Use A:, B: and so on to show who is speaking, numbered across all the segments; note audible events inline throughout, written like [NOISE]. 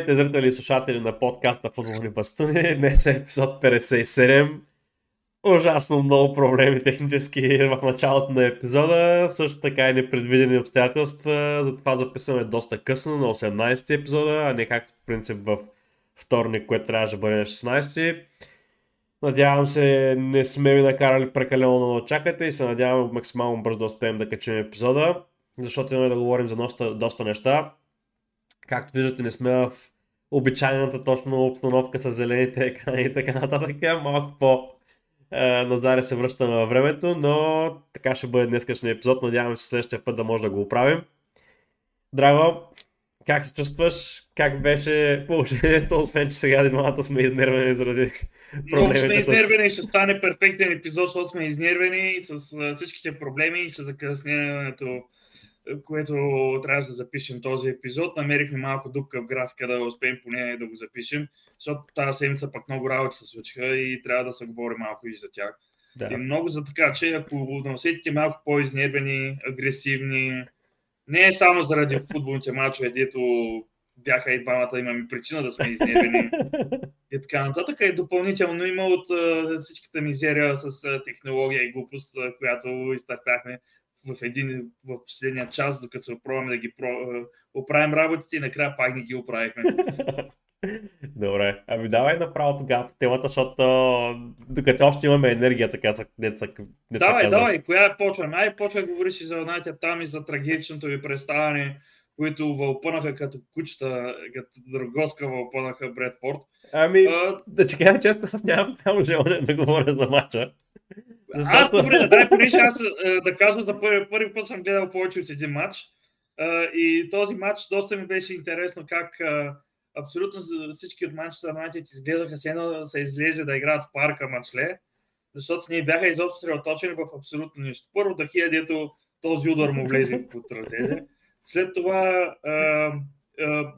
A: Уважаемите зрители и слушатели на подкаста Футболни бастуни, днес е епизод 57. Ужасно много проблеми технически в началото на епизода, също така и непредвидени обстоятелства, затова записваме доста късно на 18 епизода, а не както по принцип в вторник, което трябваше да бъде на 16. Надявам се не сме ви накарали прекалено да очакате и се надявам максимално бързо да успеем да качим епизода, защото имаме да говорим за доста, доста неща. Както виждате, не сме в обичайната точно обстановка с зелените екрани и така нататък. Малко по наздаре се връщаме във времето, но така ще бъде днескашния епизод. Надявам се следващия път да може да го оправим. Драго, как се чувстваш? Как беше положението, освен че сега двамата сме изнервени заради проблемите
B: сме изнервени, с... ще стане перфектен епизод, защото сме изнервени с всичките проблеми и с закъснението което трябваше да запишем този епизод. Намерихме малко дупка в графика да успеем поне да го запишем, защото тази седмица пък много работи се случиха и трябва да се говори малко и за тях. Да. И много за така, че ако усетите малко по-изнервени, агресивни, не е само заради футболните мачове, дето бяха и двамата, имаме причина да сме изнервени и така нататък. И допълнително има от всичката мизерия с технология и глупост, която изтърпяхме в един в последния час, докато се опробваме да ги про... оправим работите и накрая пак не ги оправихме. [LAUGHS]
A: Добре, ами давай направо тогава по темата, защото докато още имаме енергия, така са деца.
B: Давай, казва. давай, коя почваме? Ай, почва да говориш и за Юнайтед там и за трагичното ви представяне, които вълпънаха като кучета, като дрогоска вълпънаха Бредфорд.
A: Ами, а... да ти кажа честно, аз нямам прямо желание да говоря за мача.
B: Аз добре, да дай понеже аз е, да казвам за първи, първи път съм гледал повече от един матч. И този матч доста ми беше интересно как абсолютно всички от Манчестър Юнайтед изглеждаха се едно да се излезе да играят в парка мачле, защото ние бяха изобщо средоточени в абсолютно нищо. Първо да дето този удар му влезе под ръцете. След това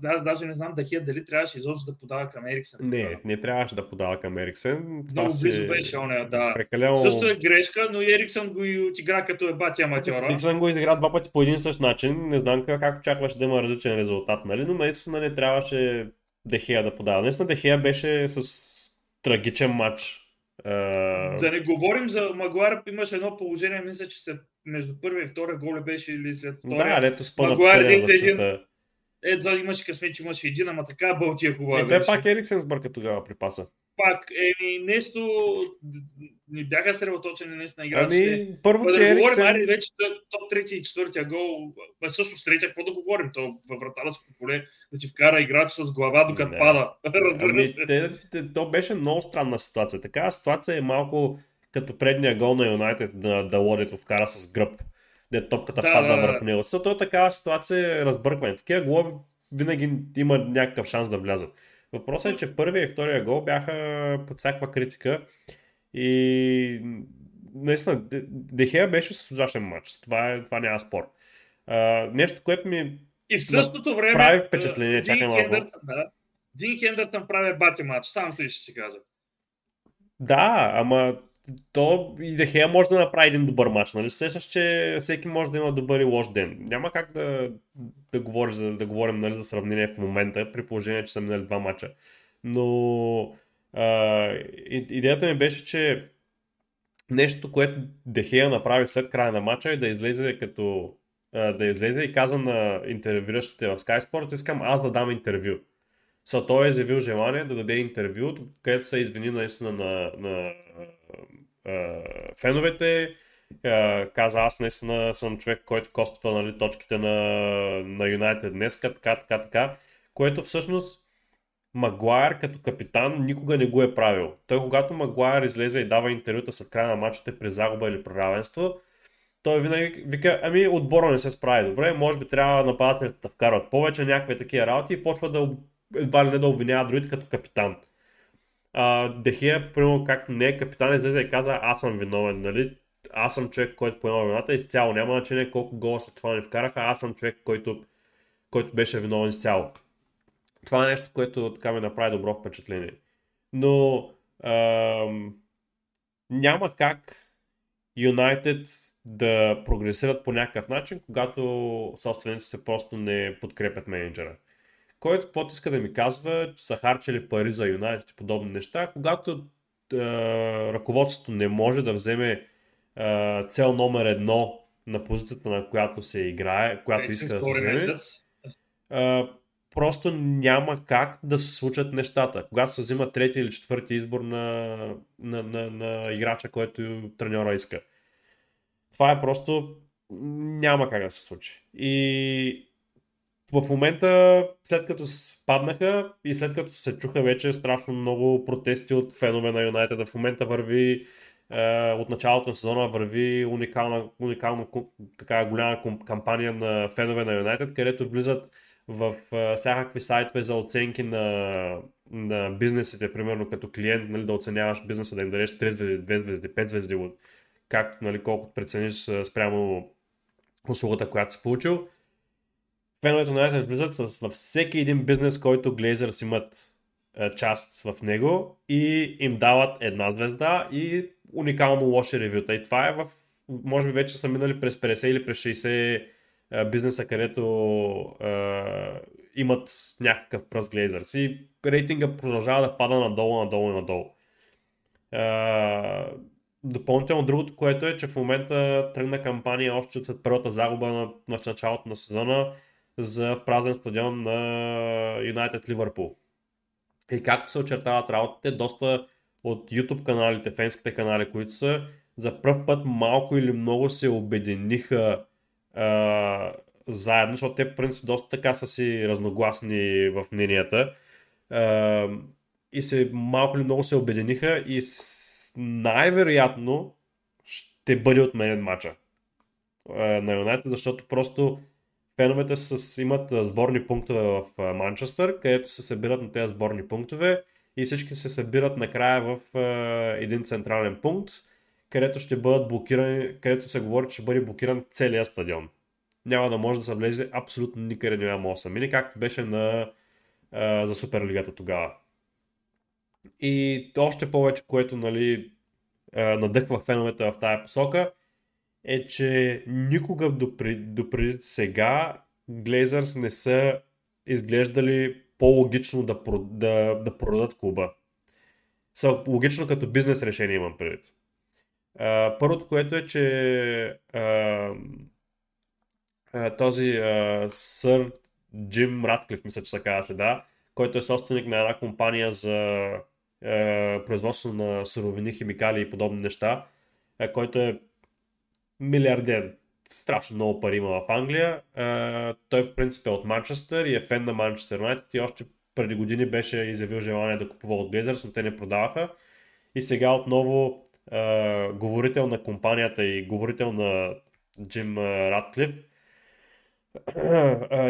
B: аз даже не знам Дахия дали трябваше изобщо да подава към Ериксен.
A: Не, не трябваше да подава към Ериксен.
B: Много близо беше оня, да. Прекалено... Също е грешка, но Ериксън го и отигра като е бати аматьора.
A: Ериксън го изигра два пъти по един същ начин. Не знам как, как очакваше да има различен резултат, нали? но наистина не трябваше Дехия да подава. Наистина Дехия беше с трагичен матч.
B: Uh... Да не говорим за Магуар, имаше едно положение, мисля, че се между първия и втория гол беше или след втория.
A: Да, лето спъна Магуар един,
B: е, да, имаше късмет, че имаше един, ама така бълтия хубава.
A: Е, той пак Ериксен сбърка тогава при паса.
B: Пак, еми, нещо не бяха съсредоточени наистина
A: играчите. Ами, първо, че да Ериксен...
B: говорим, ари, вече топ трети и четвъртия гол, а също с третия, какво да говорим? То във вратарското поле да ти вкара играч с глава, докато не. пада.
A: ами, [LAUGHS] те, те, то беше много странна ситуация. Така ситуация е малко като предния гол на Юнайтед на Далодето вкара с гръб де топката да, падна да, върху него. Също е такава ситуация е разбъркване. Такива голови винаги има някакъв шанс да влязат. Въпросът е, че първия и втория гол бяха под всякаква критика и наистина Дехея беше с ужасен матч. Това, е, това няма спор. А, нещо, което ми
B: и в същото време
A: прави впечатление, чакай малко.
B: Да. Дин Хендърсън прави бати матч, сам стои ще си кажа.
A: Да, ама то и Дехея може да направи един добър матч. Нали? Сещаш, че всеки може да има добър и лош ден. Няма как да, да, говори, за, да говорим нали, за сравнение в момента, при положение, че са минали два мача. Но а, идеята ми беше, че нещо, което Дехея направи след края на матча е да излезе като да излезе и каза на интервюиращите в Sky Sports, искам аз да дам интервю. Са той е заявил желание да даде интервю, където се извини наистина на, на феновете. каза, аз наистина съм човек, който коства нали, точките на Юнайтед днес, така, така, така, което всъщност Магуайер като капитан никога не го е правил. Той когато Магуайер излезе и дава интервюта след края на матчите при загуба или при равенство, той винаги вика, ами отбора не се справи добре, може би трябва нападателите да вкарват повече някакви такива работи и почва да едва ли не да обвинява другите като капитан а, Дехия, примерно, както не е капитан, излезе и каза, аз съм виновен, нали? Аз съм човек, който поема вината изцяло. Няма значение колко гола след това не вкараха, аз съм човек, който, който беше виновен изцяло. Това е нещо, което така ми направи добро впечатление. Но ам, няма как Юнайтед да прогресират по някакъв начин, когато собствениците просто не подкрепят менеджера който каквото иска да ми казва, че са харчили пари за Юнайтед и подобни неща, когато е, ръководството не може да вземе е, цел номер едно на позицията, на която се играе, която
B: Вече
A: иска да се
B: втори
A: вземе, а, просто няма как да се случат нещата. Когато се взима трети или четвърти избор на, на, на, на играча, който треньора иска. Това е просто няма как да се случи. И в момента, след като спаднаха и след като се чуха вече страшно много протести от фенове на Юнайтед, в момента върви е, от началото на сезона върви уникална, уникална така голяма кампания на фенове на Юнайтед, където влизат в е, всякакви сайтове за оценки на, на бизнесите, примерно като клиент, нали, да оценяваш бизнеса, да им дадеш 3 звезди, 2 звезди, 5 звезди, както, нали, колкото прецениш е, спрямо услугата, която си получил. Феновете на Юнайтед влизат с, във всеки един бизнес, който Глейзърс имат е, част в него и им дават една звезда и уникално лоши ревюта. И това е в, може би вече са минали през 50 или през 60 е, бизнеса, където е, имат някакъв пръст Глейзърс. И рейтинга продължава да пада надолу, надолу и надолу. Е, допълнително другото, което е, че в момента тръгна кампания още след първата загуба на, на началото на сезона за празен стадион на Юнайтед Ливърпул. И както се очертават работите, доста от YouTube каналите, фенските канали, които са, за първ път малко или много се обединиха а, заедно, защото те, в принцип, доста така са си разногласни в мненията. А, и се малко или много се обединиха и с, най-вероятно ще бъде отменен матча а, на Юнайтед, защото просто феновете с, имат сборни пунктове в Манчестър, където се събират на тези сборни пунктове и всички се събират накрая в един централен пункт, където ще бъдат блокирани, където се говори, че ще бъде блокиран целият стадион. Няма да може да се влезе абсолютно никъде няма 8 мини, както беше на, за Суперлигата тогава. И още повече, което нали, надъхва феновете в тази посока, е, че никога допреди, допреди сега Глейзърс не са изглеждали по-логично да, да, да продадат клуба. Са логично като бизнес решение имам предвид. Първото, което е, че uh, този uh, сър Джим Радклиф, мисля, че се казваше, да, който е собственик на една компания за uh, производство на суровини, химикали и подобни неща, uh, който е милиардер. Страшно много пари има в Англия. Той в принцип е от Манчестър и е фен на Манчестър Юнайтед и още преди години беше изявил желание да купува от Глезърс, но те не продаваха. И сега отново говорител на компанията и говорител на Джим Радклиф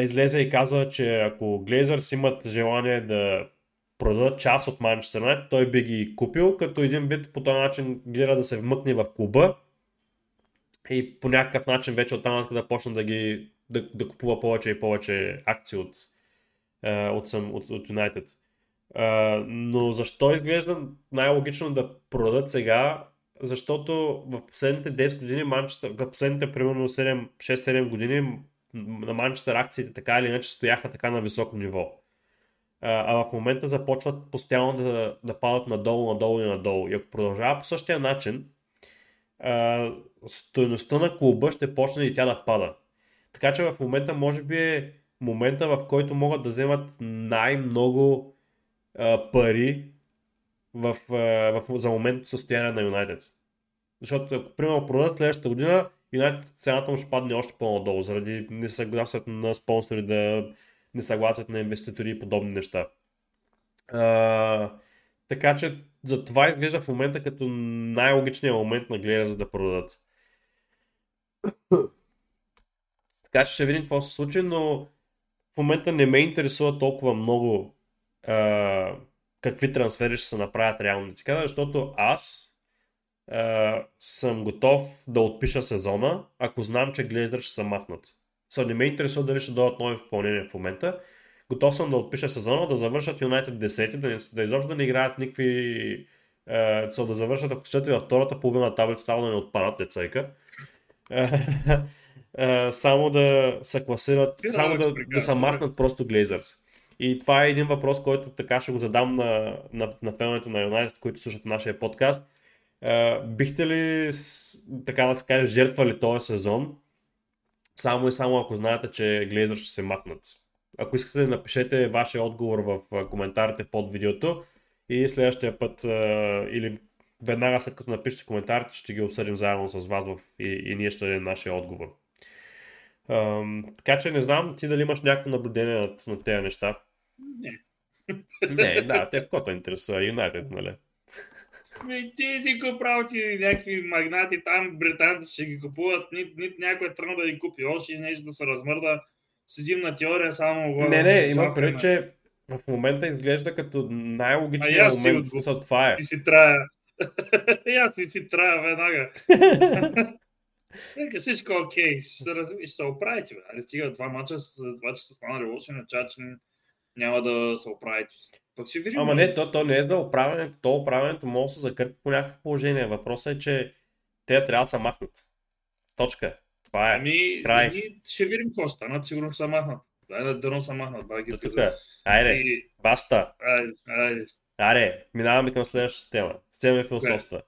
A: излезе и каза, че ако Глезърс имат желание да продадат част от Манчестър Юнайтед, той би ги купил, като един вид по този начин гледа да се вмъкне в клуба и по някакъв начин вече оттам да почна да ги да, да купува повече и повече акции от, от, съм, от, от United. но защо изглежда най-логично да продадат сега? Защото в последните 10 години в последните примерно 6-7 години на Манчестър акциите така или иначе стояха така на високо ниво. А в момента започват постоянно да, да падат надолу, надолу и надолу. И ако продължава по същия начин, стоеността на клуба ще почне и тя да пада. Така че в момента може би е момента, в който могат да вземат най-много а, пари в, а, в, за моментното състояние на Юнайтед. Защото ако примерно продадат следващата година, Юнайтед цената му ще падне още по-надолу, заради несъгласието на спонсори, да несъгласието на инвеститори и подобни неща. А, така че за това изглежда в момента като най-логичният момент на гледаш да продадат. така че ще видим какво се случи, но в момента не ме интересува толкова много а, какви трансфери ще се направят реално кажа, защото аз а, съм готов да отпиша сезона, ако знам, че Глейзър ще се махнат. Са не ме интересува дали ще дойдат нови попълнения в момента. Готов съм да отпиша сезона, да завършат Юнайтед 10, да, да изобщо да не играят никакви... Е, да завършат, ако щете, във втората половина на таблицата, да не отпадат децайка. Е, е, само да се класират, само да, да се махнат просто Глейзърс. И това е един въпрос, който така ще го задам на, на, на феновете на Юнайтед, които слушат нашия подкаст. Uh, бихте ли, така да се каже, жертвали този сезон, само и само ако знаете, че Глейзър ще се махнат? Ако искате, напишете вашия отговор в коментарите под видеото и следващия път или веднага след като напишете коментарите, ще ги обсъдим заедно с вас в, и, и ние ще дадем нашия отговор. Uh, така че не знам ти дали имаш някакво наблюдение над, над тези неща.
B: Не.
A: Не, да, те какво те интересува? Юнайтед, нали?
B: Ми, ти, ти го прави ти някакви магнати там, британци ще ги купуват, нито ни, някой е тръгнал да ги купи още нещо да се размърда. Седим на теория само го...
A: Не, не, имам предвид, че в момента изглежда като най-логичният момент. Смисъл, това е.
B: И си трая. [LAUGHS] и аз си си трая веднага. [LAUGHS] Нека всичко е окей, ще се, разви, ще се оправите. Али стига два мача, два че са станали лоши, на че няма да се оправите. Пък ще видим.
A: Ама не, то, то не е за оправянето. То оправянето може да се закърпи по някакво положение. Въпросът е, че те трябва да се махнат. Точка. Това е.
B: Ами, Край. Ами, ще видим какво стана. Сигурно се махнат. Дай да дърно се махнат. Дай ги
A: тук. Айде, и... баста.
B: Айде, айде.
A: Аре, минаваме към следващата тема. С тема философства.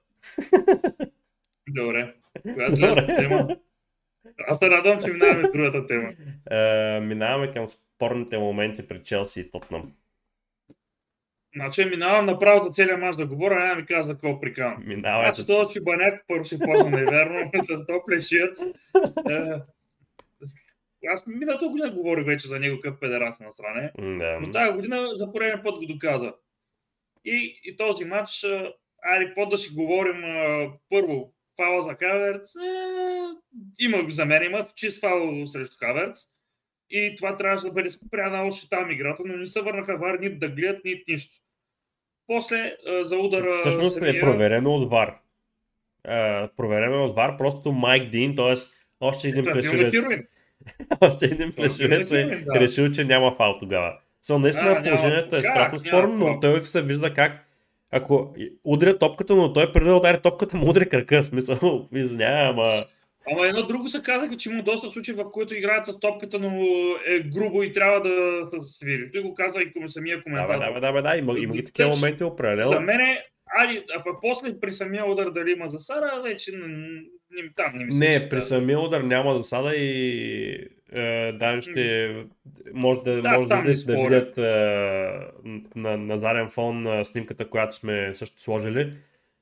B: Добре. Коя е следващата тема? Аз се радвам, че минаваме другата тема.
A: Uh, минаваме към спорните моменти при Челси и Тотнам.
B: Значи минавам направо за целият мач да говоря, няма ми казва какво приканвам.
A: Минавай.
B: Значи този чебаняк първо си почна неверно, [LAUGHS] с то плешият. Е, аз миналата година говорих вече за него какъв педерас на стране,
A: да.
B: но тази година за пореден път го доказа. И, и този матч, айде, какво да си говорим първо, фала за Каверц, е, има за мен има чист фал срещу Каверц. И това трябваше да бъде спряна още там играта, но не се върнаха вар нито да гледат, нито нищо. После за удара...
A: Всъщност самия... е проверено от ВАР. Uh, проверено от ВАР, просто Майк Дин, т.е. още един плешивец. [LAUGHS] още един плешивец е да. решил, че няма фал тогава. Со, наистина положението е страшно спорно, но той се вижда как ако удря топката, но той преди да удари топката му удря кръка, смисъл, [LAUGHS] извинявай, ама...
B: Ама едно друго се казаха, че има доста случаи, в които играят с топката, но е грубо и трябва да се свири. Той го каза и самия коментар.
A: Да, да, да, да, да, има, има ги такива моменти определено.
B: За мен е, ай, а пък после при самия удар дали има засада, вече не, там не ми
A: се Не, при самия удар няма засада и е, даже ще може да, да, може да, да видят е, на, на заден фон е, снимката, която сме също сложили.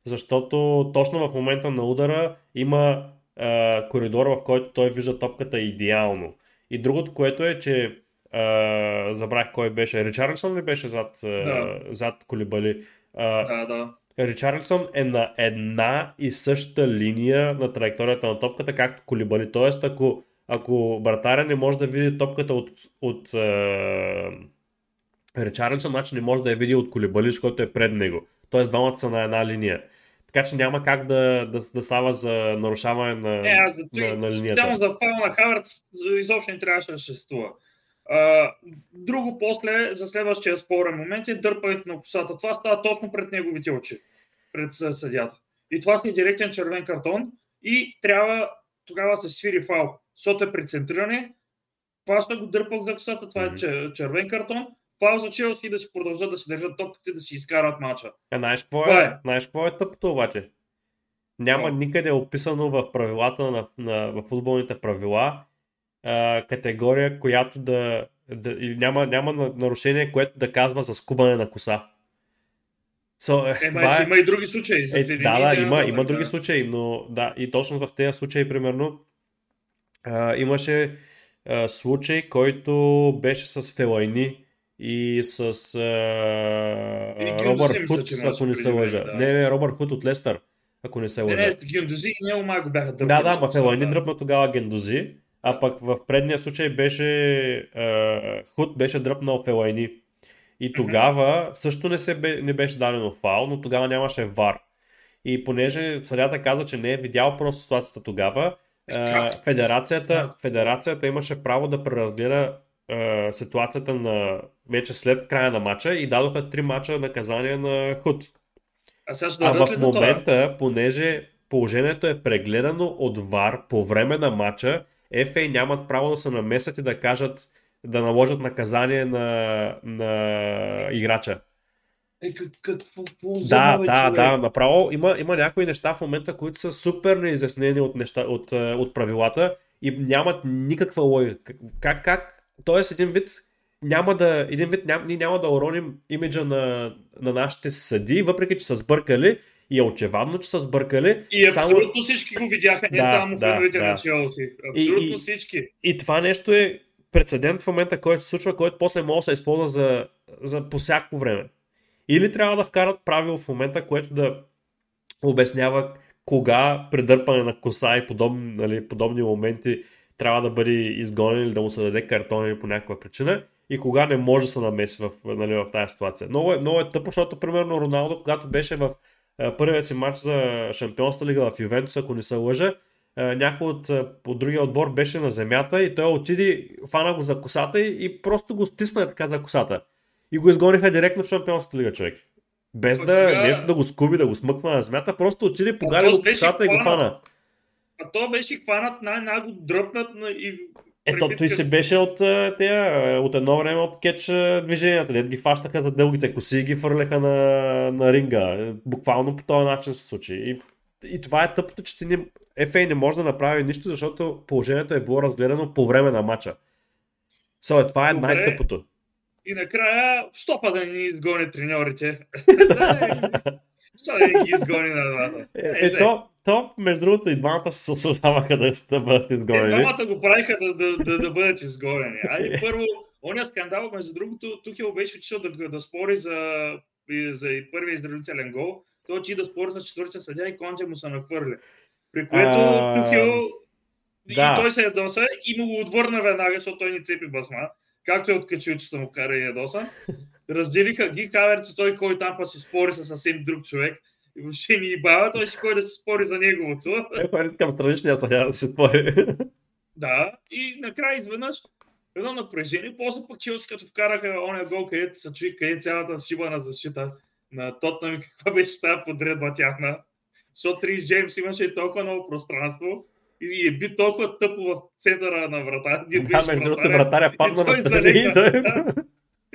A: Защото точно в момента на удара има а, коридор, в който той вижда топката идеално. И другото, което е, че а, забрах кой беше. Ричарлсон ли беше зад, да. зад Колибали?
B: А, да, да.
A: Ричарлсон е на една и съща линия на траекторията на топката, както Колибали. Тоест, ако, ако вратаря не може да види топката от, от Ричарлсон, значи не може да я види от Колибали, защото е пред него. Тоест, двамата са на една линия. Така че няма как да, да, да става за нарушаване на,
B: не, аз, на, на линията. Специално за фал на Хавърт изобщо не трябваше да съществува. А, друго после, за следващия спорен момент е дърпането на косата. Това става точно пред неговите очи, пред съдята. И това си е директен червен картон и трябва тогава се свири фал, защото е прецентриране. Това ще го дърпах за косата, това е червен картон фал за Челси да си продължат да си държат топките и да си изкарат мача.
A: А знаеш какво е, е? Знаеш какво е тъпото обаче? Няма no. никъде описано в правилата на, на в футболните правила а, категория, която да, да или няма, няма нарушение, което да казва за скубане на коса.
B: So, е, това е... има и други случаи.
A: Е, да, да, има, да, има да. други случаи, но да, и точно в тези случаи, примерно, а, имаше а, случай, който беше с Фелайни, и с а, Робърт Худ, ако не се лъжа. Да. Не, не, Робърт Худ от Лестър, ако не се лъжа.
B: Не, не, Гендози и май го бяха
A: дръпнали. Да, да, ма Фелайни дръпна тогава Гендози, а пък в предния случай беше а, Худ беше дръпнал Фелайни. И тогава също не, се бе, не беше дадено фал, но тогава нямаше вар. И понеже съдята каза, че не е видял просто ситуацията тогава, а, федерацията, федерацията имаше право да преразгледа е, ситуацията на вече след края на матча и дадоха три мача наказания на Худ.
B: А, сега
A: а в момента, това? понеже положението е прегледано от ВАР по време на матча, FA нямат право да се намесят и да кажат да наложат наказание на, на играча.
B: Е, как, какво, какво
A: Да,
B: бе,
A: да,
B: човек?
A: да, направо има, има някои неща в момента, които са супер неизяснени от, неща, от, е, от правилата и нямат никаква логика. Как, как Тоест, един вид няма да, един вид ням, ние няма да уроним имиджа на, на нашите съди, въпреки че са сбъркали и е очевадно, че са сбъркали.
B: И
A: само...
B: абсолютно всички го видяха, не
A: Да,
B: само
A: да,
B: феновете
A: да.
B: на Челси. Абсолютно
A: И- и-
B: всички.
A: И това нещо е прецедент в момента, който се случва, който после може да се използва за, за по всяко време. Или трябва да вкарат правило в момента, което да обяснява кога предърпане на коса и подобни, нали, подобни моменти трябва да бъде изгонен или да му се даде картон или по някаква причина и кога не може да се намеси в, нали, в тази ситуация. Много е, много е тъпо, защото примерно Роналдо, когато беше в първият си матч за Шампионска лига в Ювентус, ако не се лъжа, някой от, от другия отбор беше на земята и той отиди, фана го за косата и, и просто го стисна така за косата. И го изгониха директно в Шампионската лига, човек. Без
B: А
A: да
B: сега-
A: нещо да го скуби, да го смъква на земята, просто отиди, погали го косата и го фана.
B: А то беше хванат, най-наго дръпнат на- и
A: Ето, той се беше от, а, от едно време от кетч движенията, дед ги фащаха за дългите коси и ги фърляха на, на ринга. Е, Буквално по този начин се случи. И, и това е тъпото, че ти не, FA не може да направи нищо, защото положението е било разгледано по време на матча. So, е, това е най-тъпото.
B: И накрая, що па да ни изгони треньорите? [LAUGHS] Що да не ги изгони на двата?
A: Е, е, то, между другото, и двамата се заслужаваха да, да бъдат изгонени.
B: двамата го правиха да, да, да, да бъдат изгонени. [LAUGHS]
A: Е.
B: Айде първо, оня скандал, между другото, Тухел беше отишъл да, да спори за, за първия изравнителен гол. Той отиде да спори за четвъртия съдя и Конте му се нахвърли. При което
A: А,
B: Тухел
A: да.
B: и той се ядоса и му го отвърна веднага, защото той ни цепи басма. Както е откачил, че са му вкара и ядоса. Разделиха ги Хаверц и той кой там па си спори с съвсем друг човек. И въобще ни бава, той си кой да се спори за неговото.
A: Е, ходят към страничния съдя да се спори.
B: Да, и накрая изведнъж едно напрежение, после пък Челси като вкараха оня гол, където се чуи, къде цялата сила на защита на Тотнам и каква беше тази подредба тяхна. Защото Рис Джеймс имаше толкова много пространство и е би толкова тъпо в центъра на врата. где
A: Да, между другото,
B: вратаря.
A: падна
B: И той
A: настрани и той...
B: да.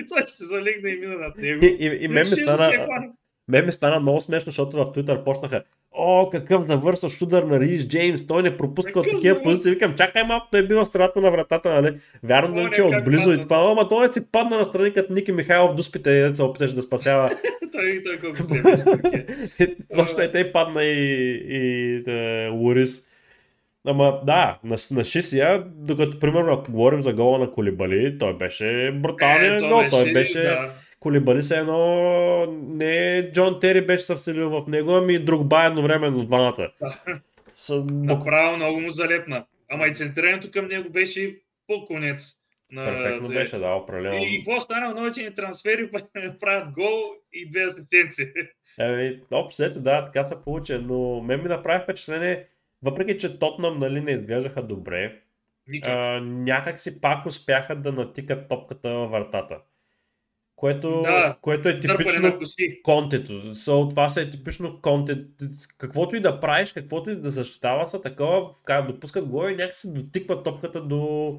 B: И той ще се залегне и мина над него.
A: И, и, и мен ми
B: Ще
A: стана. Мен ми стана много смешно, защото в Twitter почнаха О, какъв завършващ удар на Рис Джеймс, той не пропуска от
B: Какъв
A: такива позиции. Викам, чакай малко, той е бил в страната на вратата, нали? Вярно, е, че е отблизо и това, ама той си падна настрани като Ники Михайлов до спите и се опиташ да спасява. [LAUGHS]
B: Той, той колко беше. [LAUGHS]
A: Точно е, те падна и, и да, Лорис. Ама да, на, на Шисия, докато примерно ако говорим за гола на Колибали, той беше бруталният
B: Е,
A: гол. Той беше
B: да.
A: Колибали се едно... Не Джон Тери беше се вселил в него, ами друг ба едновременно двамата. Бук...
B: Направо много му залепна. Ама и центрирането към него беше по конец. На...
A: Перфектно беше, да, определено.
B: И какво стана? Новите ни трансфери [LAUGHS] правят гол и две асистенции.
A: Еми, обсето, да, така се получи, но мен ми направи впечатление, въпреки че Тотнам нали, не изглеждаха добре,
B: Никак.
A: а, някак си пак успяха да натикат топката във вратата. Което,
B: Да,
A: което е типично контето. So, това са е типично контент. Каквото и да правиш, каквото и да защитават са такова, допускат гол и някакси дотикват топката до,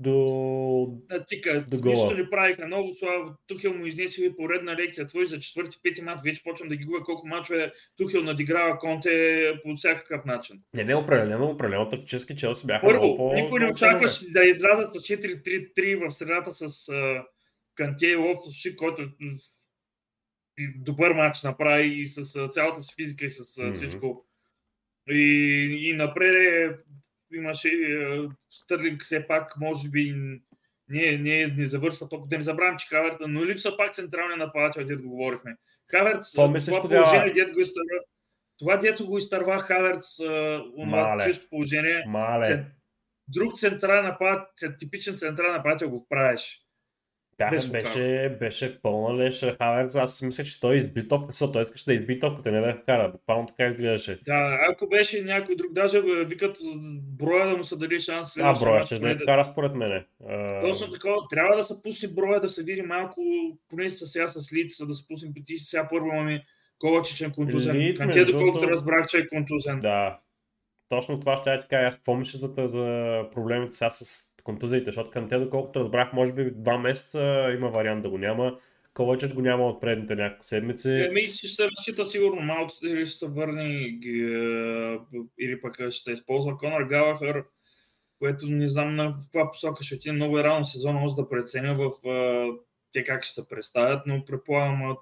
A: до...
B: Да, тика,
A: До гола.
B: нищо не правиха много слабо. Тухел му изнеси поредна лекция. Твой за четвърти, пети мат вече почвам да ги губя колко мачове Тухел надиграва Конте по всякакъв начин.
A: Не, не, определено, определено тактически Челси бяха много
B: Първо,
A: по...
B: никой не
A: много
B: очакваше да излязат с 4-3-3 в средата с а, Канте и Лофтус Шик, който добър матч направи и с цялата си физика и с
A: Мгм.
B: всичко. И, и напред е, имаше а, Стърлинг все пак, може би не, не, не завършва толкова. Да не забравям, че Хаверт, но липсва пак централния нападател, дето го говорихме. Хаверц,
A: Какво
B: а,
A: мислиш
B: това положение, дето го изтърва, това, дето го изтърва Хаверц, онова чисто положение,
A: Мале,
B: друг централен нападател, типичен централен нападател го правиш. Без
A: беше, беше пълна леша Хаверц. Аз си мисля, че той изби топката, защото той искаше да изби топката, не да я вкара. Буквално така изглеждаше.
B: Да, ако беше някой друг, даже викат броя да му се даде шанс.
A: А, броя ще
B: да-
A: вкара според мене.
B: Точно такова. Трябва да се пусне броя, да се види малко, поне са сега с лица, да се пусне ти си сега първо имаме Ковачичен контузен. Канте,
A: между
B: доколкото разбрах, че е контузен.
A: Да. Точно това ще я ти кажа. Аз мисля за, за проблемите сега с контузиите, защото към те, доколкото разбрах, може би два месеца има вариант да го няма. Ковачич го няма от предните няколко седмици.
B: Еми, ще се разчита сигурно малко, или ще се върне, или пък ще се използва Конор Галахър, което не знам на каква посока ще отиде. Много е рано сезона, може да преценя в те как ще се представят, но предполагам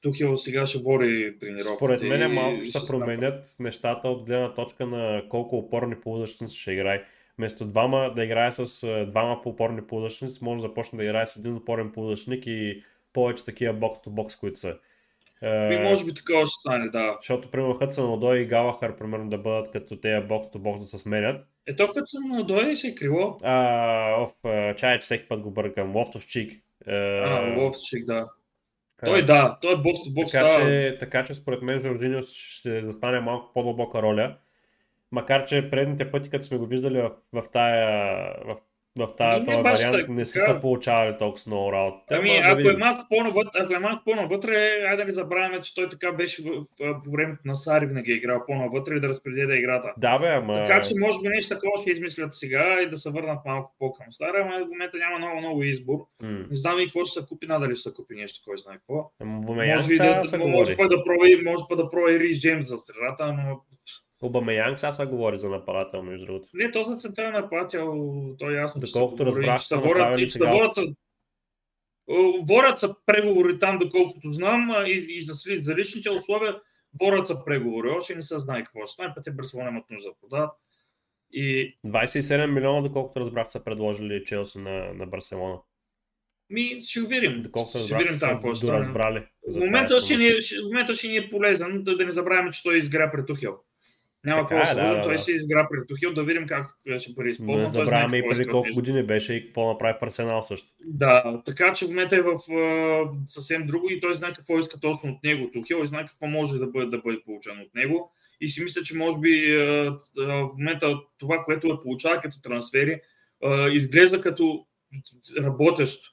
B: Тухил сега ще води тренировките.
A: Според мен малко ще се променят нещата от гледна точка на колко опорни полузащитници ще играе. Вместо двама да играе с двама по опорни полузащитници, може да започне да играе с един опорен полузащитник и повече такива бокс-то-бокс, които са.
B: И може би такова ще стане, да.
A: Защото, примерно, Хътсън Одой и Галахър, примерно, да бъдат като тези бокс-то-бокс да се сменят.
B: Ето Хътсън Одой си е криво.
A: А, оф, чай, че всеки път го бъркам. Лофтовчик.
B: А, Лофтовчик, да. Той да, той е бокс бокс.
A: Така, че, така че според мен Жоржиньо ще застане малко по-дълбока роля. Макар че предните пъти, като сме го виждали в, в тая в в тази този вариант не са се получавали толкова много работа.
B: Ами, да ако, е малко по-навътре, ако е малко по-навътре, айде да не забравяме, че той така беше в, в, в, по времето на Сари винаги е играл по-навътре и да разпределя играта.
A: Да, бе, ама...
B: Така че може би нещо такова ще измислят сега и да се върнат малко по-към Стара, ама в момента няма много, много избор. Mm. Не знам и какво ще се купи, надали ще се купи нещо, кой знае какво.
A: Може, и да,
B: да, може, да проби, може да проби Рис Джеймс за средата, но
A: Обамеянг сега се говори за нападател, между другото.
B: Не, то за централен нападател, то е ясно.
A: Доколкото разбрах, че са направили сега...
B: Ворят, ворят са преговори там, доколкото знам, и, и за, за личните условия борят са преговори. Още не се знае какво ще стане, пъти Барселона имат нужда да продават. И...
A: 27 милиона, доколкото разбрах, са предложили Челси на, на Барселона.
B: Ми, ще го видим.
A: Доколкото ще видим там какво ще разбрали.
B: В момента, ще ни, в момента ще ни е полезен, да, да не забравяме, че той изгря пред Тухел. Няма какво да, да, да, той си изгра при Тухил, да видим как ще бъде използван.
A: Не забравяме и преди колко години беше и какво направи в Арсенал също.
B: Да, така че в момента е в съвсем друго и той знае какво иска точно от него Тухил и знае какво може да бъде, да бъде получено от него. И си мисля, че може би в момента това, което е получава като трансфери, изглежда като работещо.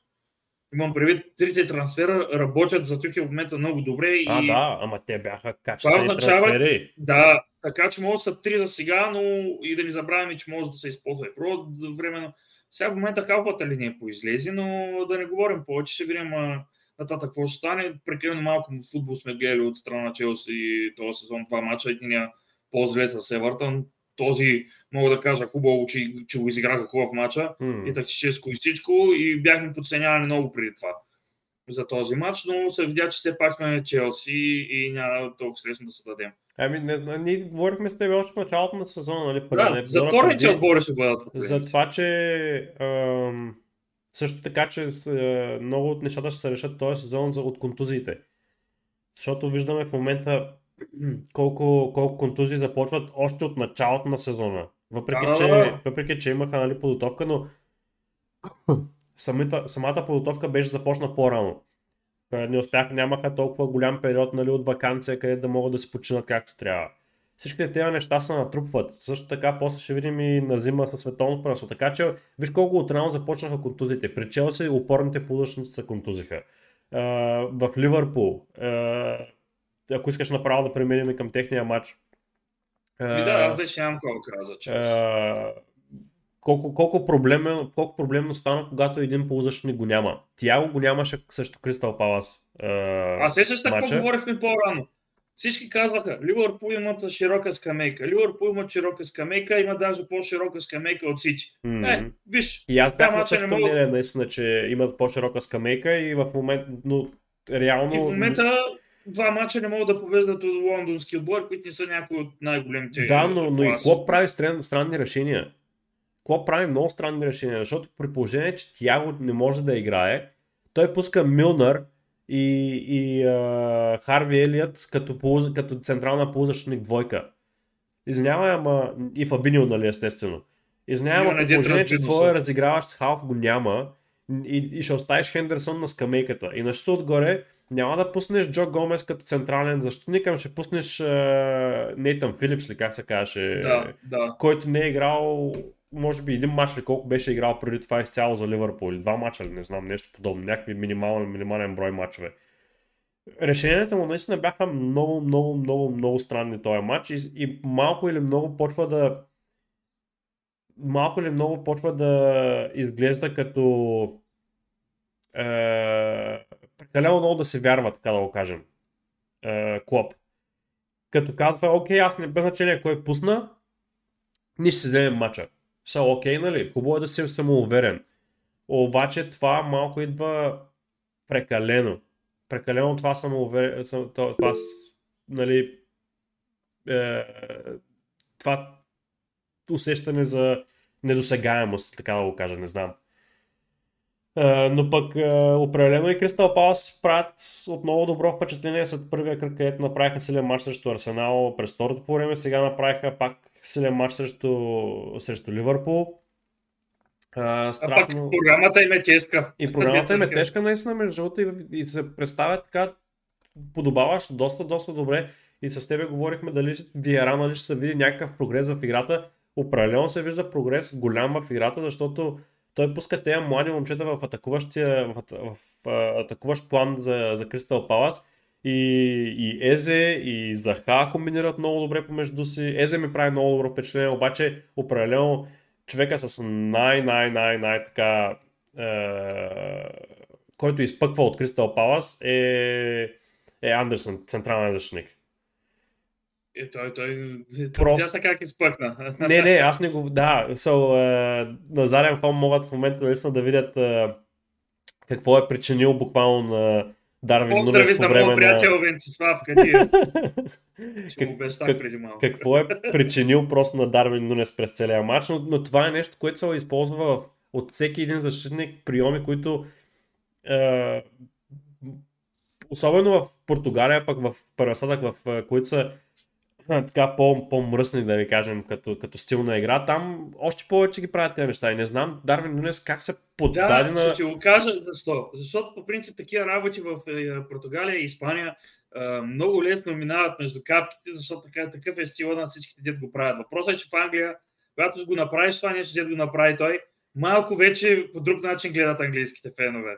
B: Имам предвид, трите трансфера работят за Тухил в момента много добре. И...
A: А, да, ама те бяха качествени трансфери.
B: Да, така че може да са три за сега, но и да не забравяме, че може да се използва и про временно. Сега в момента халфата линия поизлезе, но да не говорим повече, ще видим нататък какво ще стане. Прекалено малко футбол сме гледали от страна на Челси този сезон, два мача, единия по-зле с Евертън. Този, мога да кажа, хубаво, че, че го изиграха хубав мача mm. и тактическо и всичко и бяхме подценявани много преди това за този матч, но се видя, че все пак сме Челси и няма толкова лесно да се дадем.
A: Ами, не знам, ние говорихме с теб още в началото на сезона, нали?
B: Да, затворните отбори ще бъдат.
A: За това, че ам, също така, че а, много от нещата ще се решат този сезон за, от контузиите. Защото виждаме в момента [CLEARS THROAT] колко, колко контузии започват още от началото на сезона. Въпреки, а, че, въпреки че имаха нали, подготовка, но [CLEARS THROAT] [CLEARS THROAT] самата, самата подготовка беше започна по-рано. Не успяха, нямаха толкова голям период нали, от вакансия, където да могат да се починат както трябва. Всичките тези неща се натрупват. Също така, после ще видим и на зима със световно пръсо. Така че, виж колко отрано започнаха контузите. При Челси опорните полъчници се контузиха. в Ливърпул, ако искаш направо да преминем към техния матч.
B: Ми да, аз вече нямам колко за Челси
A: колко, колко, проблемно, колко проблемно стана, когато един полузащитник го няма. Тяго го нямаше също Кристал Палас.
B: А сещаш какво говорихме по-рано? Всички казваха, Ливърпул имат широка скамейка. Ливърпул имат широка скамейка, има даже по-широка скамейка от Сити. Mm-hmm. Е, виж.
A: И аз бях на същото мнение, мога... наистина, че имат по-широка скамейка и в момента, но реално...
B: И в момента два мача не могат да победят от лондонски отбор, които не са някои от най-големите.
A: Да, но, но и Клоп прави странни, странни решения. Клоп прави много странни решения, защото при положение, че Тяго не може да играе, той пуска Милнар и, и а, Харви Елият като, полу, като централна полузащитник двойка. Извинявай, ама и Фабинио, нали, естествено. Извинявай, ама при положение, че твоя разиграващ халф го няма и, и ще оставиш Хендерсон на скамейката. И на отгоре няма да пуснеш Джо Гомес като централен защитник, ами ще пуснеш Нейтан Филипс, ли как се каже,
B: да, да.
A: който не е играл може би един мач ли колко беше играл преди това изцяло за Ливърпул или два мача ли, не знам, нещо подобно, някакви минимален, минимален брой мачове. Решенията му наистина бяха много, много, много, много странни този матч и, и малко или много почва да малко или много почва да изглежда като е, прекалено много да се вярва, така да го кажем. Е, Клоп. Като казва, окей, аз не без значение кой пусна, ние ще си вземем матча. Са окей, нали? Хубаво е да си самоуверен. Обаче това малко идва прекалено. Прекалено това самоуверен, това, нали, е, това усещане за недосегаемост, така да го кажа, не знам. Uh, но пък uh, определено и Кристал Палас правят отново добро впечатление след първия кръг, където направиха силен матч срещу Арсенал през второто по време, сега направиха пак силен матч срещу, срещу Ливърпул.
B: Страшно... А пак програмата им е тежка.
A: И програмата им е тежка наистина, между другото, и, и се представя така подобаваш доста, доста добре. И с тебе говорихме дали Виера нали ще се види някакъв прогрес в играта. Определено се вижда прогрес голям в играта, защото той пуска тези млади момчета в, атакуващия, в, в, в атакуващ план за, за Кристал Палас. И, и Езе, и Заха комбинират много добре помежду си. Езе ми прави много добро впечатление, обаче определено човека с най-най-най-най така е, който изпъква от Кристал Палас е, е Андерсън, централен защитник.
B: Е, той, той, Просто... Как изпъкна. [LAUGHS]
A: Не, не, аз не го... Да, so, uh, на заден фон могат в момента наистина да видят uh, какво е причинил буквално на Дарвин Нунес по време на...
B: приятел Венцислав, къде [LAUGHS] как, как, преди малко.
A: Какво е причинил просто на Дарвин Нунес през целия матч, но, но това е нещо, което се използва от всеки един защитник, приеми, които uh, особено в Португалия, пък в Парасадък, в които са така по, по-мръсни, да ви кажем, като, като стил на игра, там още повече ги правят тези неща. И не знам Дарвин Нунес как се поддаде
B: да, на... ще ти го кажа защо. Защото по принцип такива работи в е, Португалия и Испания е, много лесно минават между капките, защото така, такъв е стила на всичките дет го правят. Въпросът е, че в Англия, когато го направиш това нещо, дет го направи той, малко вече по друг начин гледат английските фенове.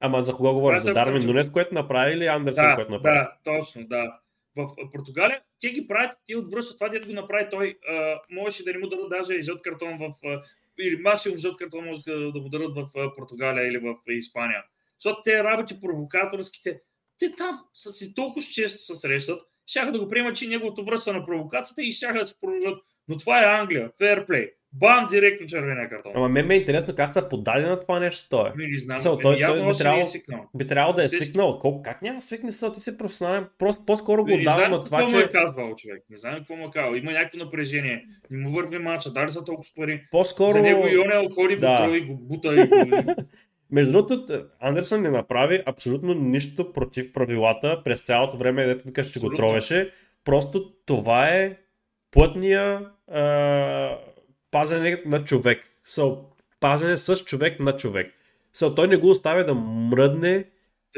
A: Ама за кого говориш? За Дарвин Нунес, което направи или Андерсън,
B: да,
A: което направи?
B: Да, точно, да в Португалия, те ги правят, те отвръщат това, дето го направи той. А, можеше да не му дадат даже жълт картон в... А, или максимум жълт картон може да му дадат в Португалия или в Испания. Защото те работи провокаторските, те там са си толкова често се срещат, щяха да го приемат, че неговото връща на провокацията и щяха да се продължат. Но това е Англия. Фейрплей. Бам, директно червения картон.
A: Ама мен ме е интересно как са подали на това нещо той.
B: Ми не знам.
A: So, той, той, той би, трябвало, е би трябвало да е свикнал. Колко, как няма свикне се, ти си професионален, просто по-скоро го отдавам на това,
B: че... Не знам какво му е казвал човек, не знам какво му е казал. Има някакво напрежение, не му върви мача, дали са толкова пари.
A: По-скоро...
B: За него Йонел ходи да. го и го бута и го... [LAUGHS]
A: Между другото, Андерсън не направи абсолютно нищо против правилата през цялото време, дето викаш, че го тровеше. Просто това е плътния пазене на човек. So, пазене с човек на човек. So, той не го оставя да мръдне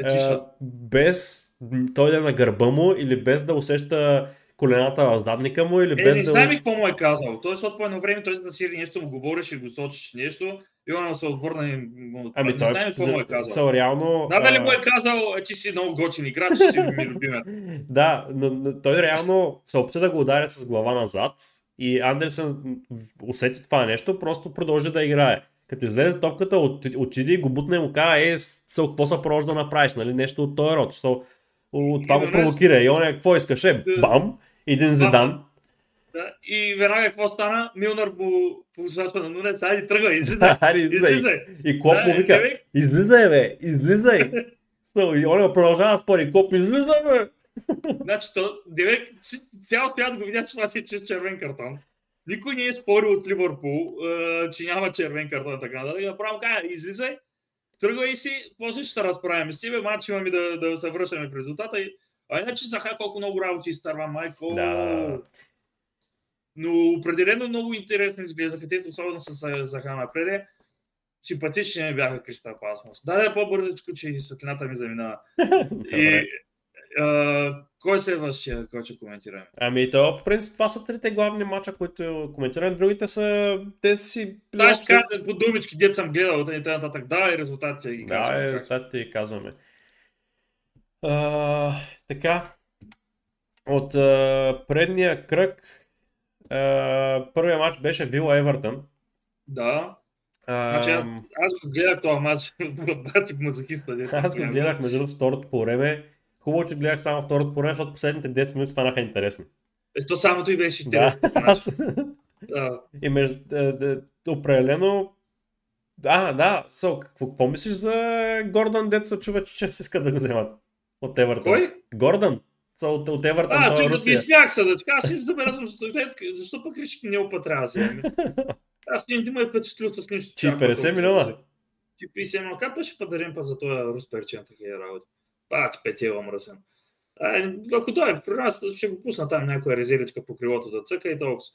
B: да
A: без той да е на гърба му или без да усеща колената в задника му или
B: е,
A: без
B: не
A: да...
B: Не знам какво му е казал. Той, защото по едно време той да сири нещо му говориш и го сочиш нещо и он се отвърна и му...
A: Ами той,
B: не знам какво му е казал.
A: Са, реално...
B: Да, дали му е казал, че си много готин играч, че си ми любимец. [LAUGHS]
A: да, но, но, той реално се опита да го ударя с глава назад и Андерсън усети това нещо, просто продължи да играе. Като излезе топката, отиди и го бутне и му каза, е, съл, какво са продължи да направиш, нали? Нещо от този род. Що, от това го провокира. И он е, какво искаше? Е, бам! Един Зидан.
B: Да, и веднага какво стана? Милнар по посочва на Нунец, айде тръгвай, [LAUGHS] излизай. излизай.
A: И Клоп му вика, излизай бе, излизай. и он продължава да спори, Клоп, излизай бе.
B: Значи, то, Девек, цял свят го видя, че това си е червен картон. Никой не е спорил от Ливърпул, че няма червен картон и така нататък. И направо кажа, излизай, тръгвай си, после ще се разправим с тебе, матч имаме да, да се връщаме в резултата. А иначе Заха колко много работи изтърва, майко.
A: Да.
B: Но определено много интересно изглеждаха те, особено с Заха напред. Симпатични ми бяха Кристал Пасмос. Да, да, по-бързичко, че светлината ми заминава. [LAUGHS] и, кой се следващия, който ще коментираме?
A: Ами, то, по принцип, това са трите главни мача, които коментираме. Другите са, те си...
B: Да, ще кажа по думички, дет съм гледал, и т.н. нататък. Да, и резултатите ги
A: казваме. Да, и резултатите ги казваме. А, така, от а, предния кръг, а, първия матч беше Вила Евертън.
B: Да. Значи аз, аз го гледах този матч, [LAUGHS] бати мазохиста.
A: Аз го гледах между другото второто по време. Хубаво, че гледах само второто по време, защото последните 10 минути станаха интересни.
B: Е, то самото и беше
A: Да,
B: интересно. [LAUGHS]
A: аз...
B: Да.
A: И между... е, е, определено... А, да, so, какво, какво мислиш за Гордън, деца чува, че ще иска да го вземат от Евертън?
B: Кой?
A: Гордън. So, от, от Евертън,
B: А,
A: той е
B: да
A: Русия.
B: ми смях се, да така, си забелязвам, защо, пък реших не опа трябва да вземе. Аз не ме впечатлил с нищо.
A: Чи
B: чак
A: 50
B: толкова.
A: милиона?
B: Чи 50 милиона. Как беше па дарим па за този рус перчен такива работи? Пак петела мръсен. А, ако той при нас, ще го пусна там някоя резервичка по крилото да цъка и толкова.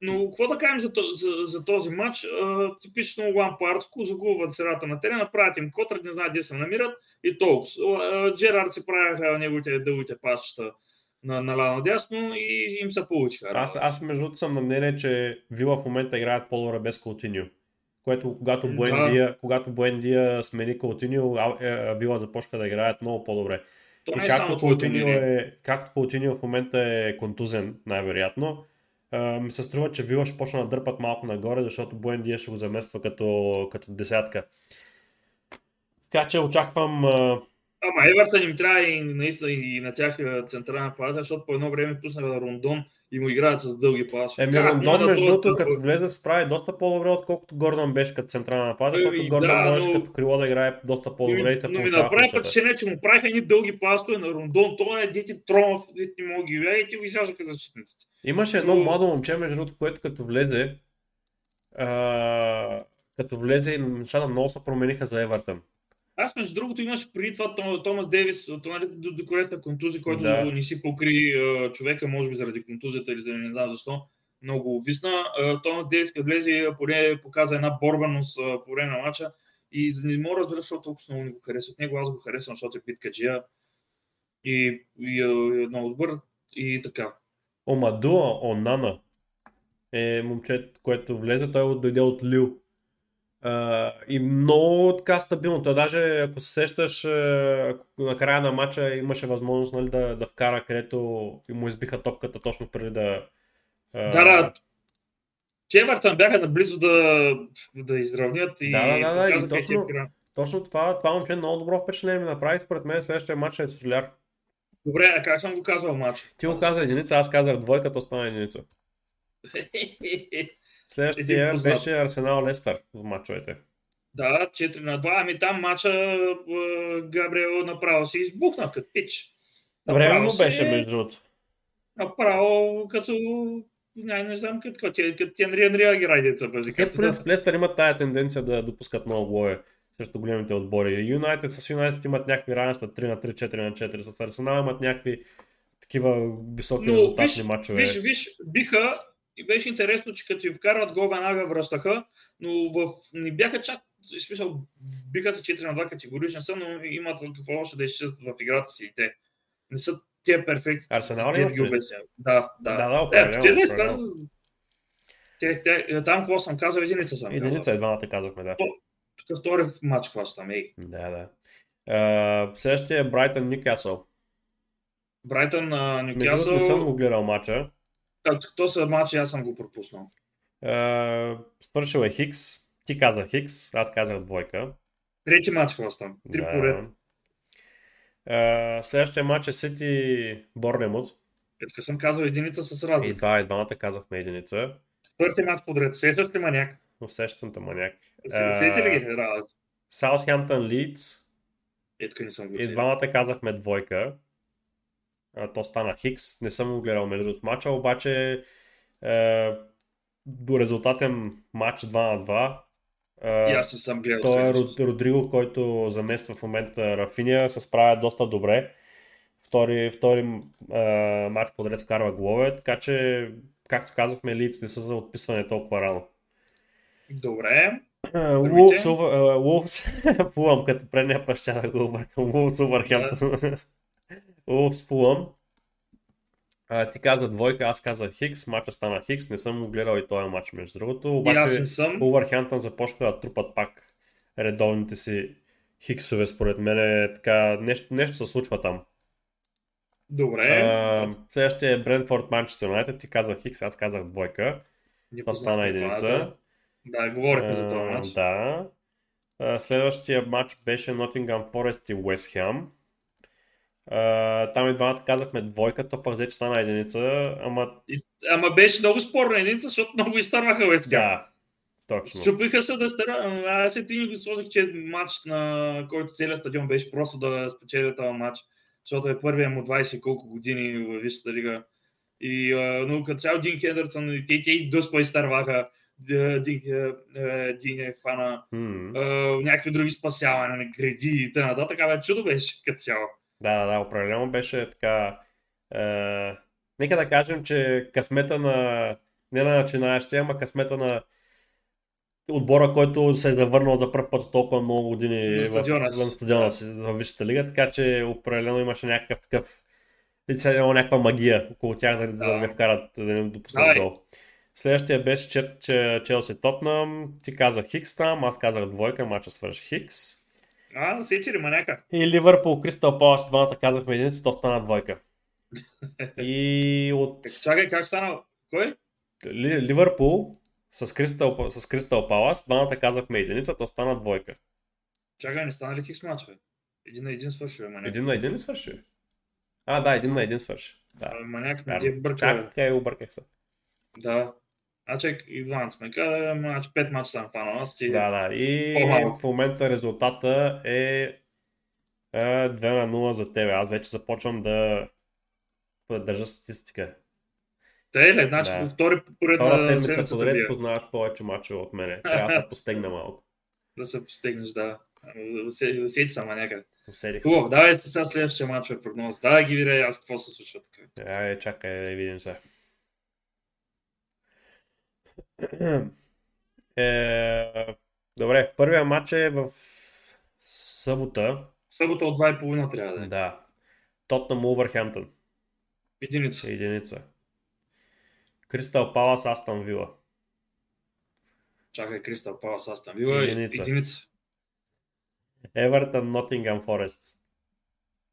B: Но какво да кажем за, за, за този матч? А, типично лампардско, загубват средата на терена, правят им котрат, не знаят къде се намират и толкова. Джерард си правяха неговите дългите пасчета на, на надясно и им се получиха.
A: Аз, аз между другото съм на мнение, че Вила в момента играят по-добре без Каутиньо. Което когато
B: М,
A: Буендия, когато Буендия смени е, Вила започнаха да играят много по-добре.
B: То
A: И
B: е
A: както
B: мнение.
A: е, както Каутиньо в момента е контузен, най-вероятно, ми се струва, че Вила ще почна да дърпат малко нагоре, защото Буендия ще го замества като, като десятка. Така че очаквам
B: Ама Евертън им трябва и наистина и на тях е, централна палата, защото по едно време пуснаха Рондон и му играят с дълги паси.
A: Еми, Рондон, между другото, като влезе, справи доста по-добре, отколкото Гордън беше като централна напада, защото
B: Еми,
A: Гордън
B: да,
A: можеше
B: но-
A: като крило да играе доста по-добре
B: но,
A: и се
B: но ми направи впечатление, че му правиха едни дълги пасове на Рондон. Това е дети Тромов, дете не мога ги видя и ти го изяждаха защитниците.
A: Имаше едно
B: Но-
A: младо момче, между другото, което като влезе, а, като влезе и нещата много се промениха за Евертън.
B: Аз, между другото, имаше преди това Том- Томас Дейвис, нали, до, до корецка контузия, който
A: Да.
B: не си покри човека, може би заради контузията или заради не знам защо. Много висна. Томас Дейвис, като влезе, поне показа една борбаност по време на матча. И не мога да разбера, защото толкова много не го харесва. От него аз го харесвам, защото е питкаджия. И, и, и е много добър. И така.
A: Омадуа Онана е момчето, което влезе, той дойде от Лил. И много така стабилно. Той даже, ако се сещаш, на края на матча имаше възможност нали, да, да вкара, където и му избиха топката точно преди да... а,
B: Да, да. Те Евертън бяха наблизо да, да изравнят и
A: Да, да, да, да, и
B: показаха
A: точно-. Точно това, това момче много добро впечатление ми направи. Според мен следващия матч е титуляр.
B: Добре, а как съм го казвал матч?
A: Ти го каза единица, аз казах двойка, то стана единица. [LAUGHS] Следващия беше Арсенал Лестър в матчовете.
B: Да, 4 на 2. Ами там мача Габриел направо си избухна като пич.
A: Временно
B: си-
A: беше, между другото.
B: Направо като... Не, не знам като, като, като Тенри Енри Агирай деца бъзи.
A: Те, по принцип, Лестър имат тая тенденция да допускат много голове срещу големите отбори. Юнайтед с Юнайтед имат някакви равенства 3 на 3, 4 на 4. С Арсенал имат някакви такива високи
B: Но
A: резултатни
B: виж,
A: матчове.
B: виж, виж, биха и беше интересно, че като им вкарат гол, веднага връщаха, но в... не бяха чак, в смисъл, биха се 4 на 2 категорични са, но имат какво още да изчистват в играта си и те. Не са тия перфекти.
A: Арсенал имаш
B: ги обясня. Да, да.
A: Да, да,
B: Е,
A: определено,
B: те не са. Те, те, там какво съм казал, единица съм
A: Единица
B: казал.
A: е двамата казахме, да.
B: Тук втори матч хващам, ей.
A: Да, да. Uh, следващия е Брайтън Нюкасъл.
B: Брайтън на
A: другото не съм го гледал матча.
B: То са матчи, аз съм го пропуснал.
A: Uh, свършил е Хикс. Ти каза Хикс, аз казах двойка.
B: Трети матч хващам, три
A: Да.
B: поред.
A: Uh, следващия матч е Сити Борнемут.
B: Е, тук съм казал единица с
A: И
B: разлика.
A: два, и двамата казахме единица.
B: Четвърти матч подред. Сещаш ли маняк?
A: Усещането маняк.
B: Сещаш ли ги работа?
A: Саутхемптън Лидс.
B: Е, тук не съм го
A: И двамата казахме двойка. А, то стана Хикс. Не съм го гледал между другото матча, обаче е, до резултатен матч 2 на 2. Е,
B: И аз съм гледал.
A: той е Род-. Родриго, който замества в момента Рафиния, се справя доста добре. Втори, втори е, матч подред вкарва голове, така че, както казахме, Лиц не са за отписване толкова рано.
B: Добре.
A: Wolves, Wolves, [LAUGHS] Fulham, като предния път ще да го объркам. Wolves, Overhampton. Wolves, Fulham. А, ти каза двойка, аз казах Хикс, матча стана Хикс, не съм го гледал и този матч между другото, обаче. Wolverhampton започнаха да трупат пак редовните си хиксове, според мен е така, нещо, нещо се случва там.
B: Добре.
A: А, следващия е Брентфорд Манчестър Юнайтед, ти казах Хикс, аз казах двойка.
B: Не познавам
A: стана единица.
B: Да, да говорихме за този матч.
A: Да. А, Следващия матч беше Nottingham Forest и West Ham. А, Там и двамата казахме двойка, то пък че стана единица, ама
B: И, ама беше много спорна единица, защото много изтърваха Хем.
A: да, точно.
B: Чупиха се да стара. Аз и ти го сложих, че матч, на който целият стадион беше просто да спечели този матч, защото е първия му 20 и колко години в Висшата лига. И, а, но като цяло Дин Хендърсън, и те, те и доста изтърваха. Дин, е, е, Дин е фана
A: М.
B: а, някакви други спасявания на гради и т.н. Така бе, чудо беше като цяло.
A: Да, да, да, определено беше така. Е, нека да кажем, че късмета на не на начинаещия, ама късмета на отбора, който се е завърнал за първ път толкова много години
B: На
A: в,
B: стадиона
A: в стадиона си в Висшата лига, така че определено имаше някакъв такъв има някаква магия около тях, да, за да
B: Да.
A: не вкарат, да не допуснат гол. Следващия беше че, че, Челси Тотнам. Ти казах Хикс там, аз казах двойка, мача свърши Хикс.
B: А, сечери маняка.
A: И Ливърпул, Кристал Палас, двамата казахме единица, то стана двойка. И от
B: Е, Чакай, как стана? Кой?
A: Ли- Ливърпул с Кристал, с Кристал Палас, двамата казахме единица, то стана двойка.
B: Чакай, не стана ли хикс мачове? Един на един свърши, маняк.
A: Един на един ли свърши? А, да, един на един свърши. Да.
B: А, Маняк не ти е.
A: Чакай, обърках се.
B: Да. А чак и двамата сме казали, значи пет мача съм фанал. Аз ти...
A: Да, да. И
B: По-малко.
A: в момента резултата е, е 2 на 0 за тебе. Аз вече започвам да, да държа статистика.
B: Те е ли? Значи
A: Да.
B: втори поредна
A: Втора седмица
B: седмица
A: подред
B: бия.
A: познаваш повече мачове от мене. [LAUGHS] Трябва да се постегна малко.
B: Да се постигнеш, да. Усе- Усети са маняка.
A: Усетих се.
B: Хубаво, давай сега следващия мач е прогноз. Давай ги видя аз какво се случва тук.
A: Айде, чакай да видим се. Е, добре, първия матч е в събота.
B: Събота от 2,5 трябва да е.
A: Да. Тотнам Увърхемптън.
B: Единица.
A: Единица. Кристал Палас Астан Вила.
B: Чакай, Кристал Палас Астан Вила.
A: Единица.
B: Единица.
A: Евертън Нотингам Форест.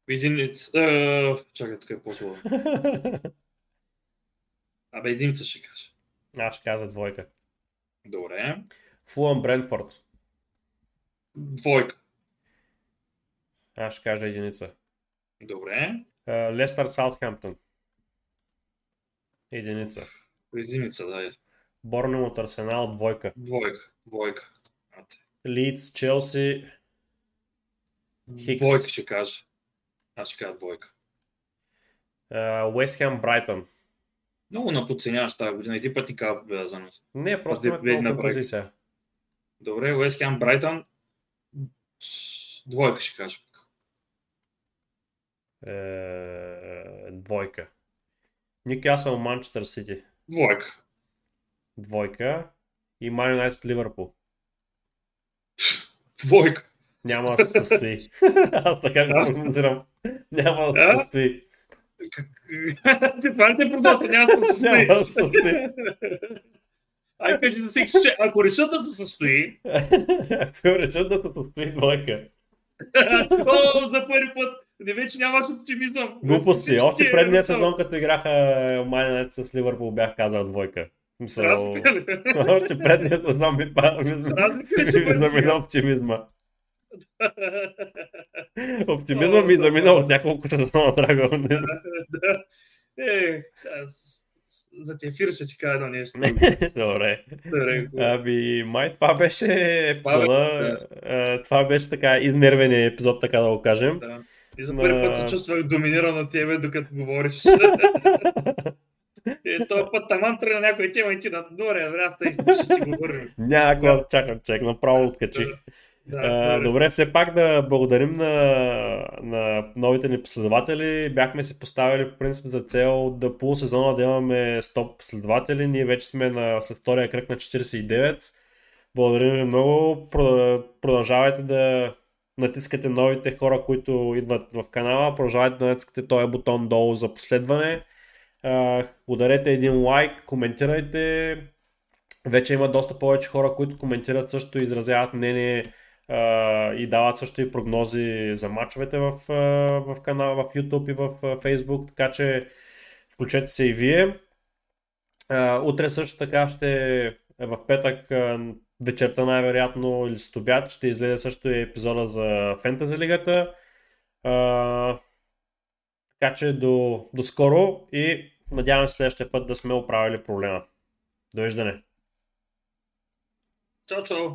B: Единица. Е, Чакай, тук е по-зло. [LAUGHS] Абе, единица ще кажа.
A: Аз ще кажа двойка.
B: Добре.
A: Фулъм Брентфорд.
B: Двойка.
A: Аз ще кажа единица.
B: Добре.
A: Е, Лестър Саутхемптън. Единица.
B: Единица, да.
A: Борнем от Арсенал двойка.
B: Двойка. Двойка.
A: Лидс Челси Хикс.
B: Двойка ще кажа. Аз ще кажа двойка.
A: Уест Хем Брайтън.
B: Много наподценяваш тази година. Един път ни казва победа за нас.
A: Не, просто
B: влезе на
A: толкова позиция.
B: Добре, Уест Хем Брайтън. Двойка ще кажа.
A: Е, двойка. Нюкасъл Манчестър Сити.
B: Двойка.
A: Двойка. И Ман Юнайтед Ливърпул. [LAUGHS]
B: Двойка.
A: Няма да се състои. [LAUGHS] Аз така го прогнозирам. Няма да се състои. [LAUGHS]
B: Това ли те продължа? Няма да се състои. Ай, кажи за всеки случай, ако решат да се състои,
A: Ако решат да се състои двойка. [LAUGHS]
B: о, за първи път, не вече нямаш оптимизъм.
A: Глупости. Още предния сезон, като играха Юнайтед с Ливърпул, бях казал двойка.
B: Ли? [LAUGHS]
A: Още предния сезон ми, ми, ми замина оптимизма. Оптимизма ми замина от няколко сезона, драго.
B: Да. Е, за ти ефир ще ти кажа едно нещо. [LAUGHS]
A: Добре.
B: Добре.
A: Ами, май това беше епизода. Е, Това беше така изнервения епизод, така да го кажем.
B: Да. И за първи път се чувствах доминиран от тебе, докато говориш. [LAUGHS] Е, този път таман тръгна някой тема и ти на добре, добре, аз тъй ще ти говорим.
A: Няма какво да чакам, човек, направо откачи.
B: Да,
A: А, добре, все пак да благодарим на, на новите ни последователи. Бяхме си поставили по принцип за цел да полусезона да имаме 100 последователи. Ние вече сме на, след втория кръг на 49. Благодарим ви много. Про- Продължавайте да натискате новите хора, които идват в канала. Продължавайте да натискате този бутон долу за последване. Ударете един лайк, коментирайте. Вече има доста повече хора, които коментират също и изразяват мнение и дават също и прогнози за мачовете в, в канала, в YouTube и в Facebook, така че включете се и вие. Утре също така ще в петък вечерта най-вероятно или с ще излезе също и епизода за Фентази лигата. Така че до, до скоро и Надявам се следващия път да сме оправили проблема. Довиждане!
B: Чао, чао!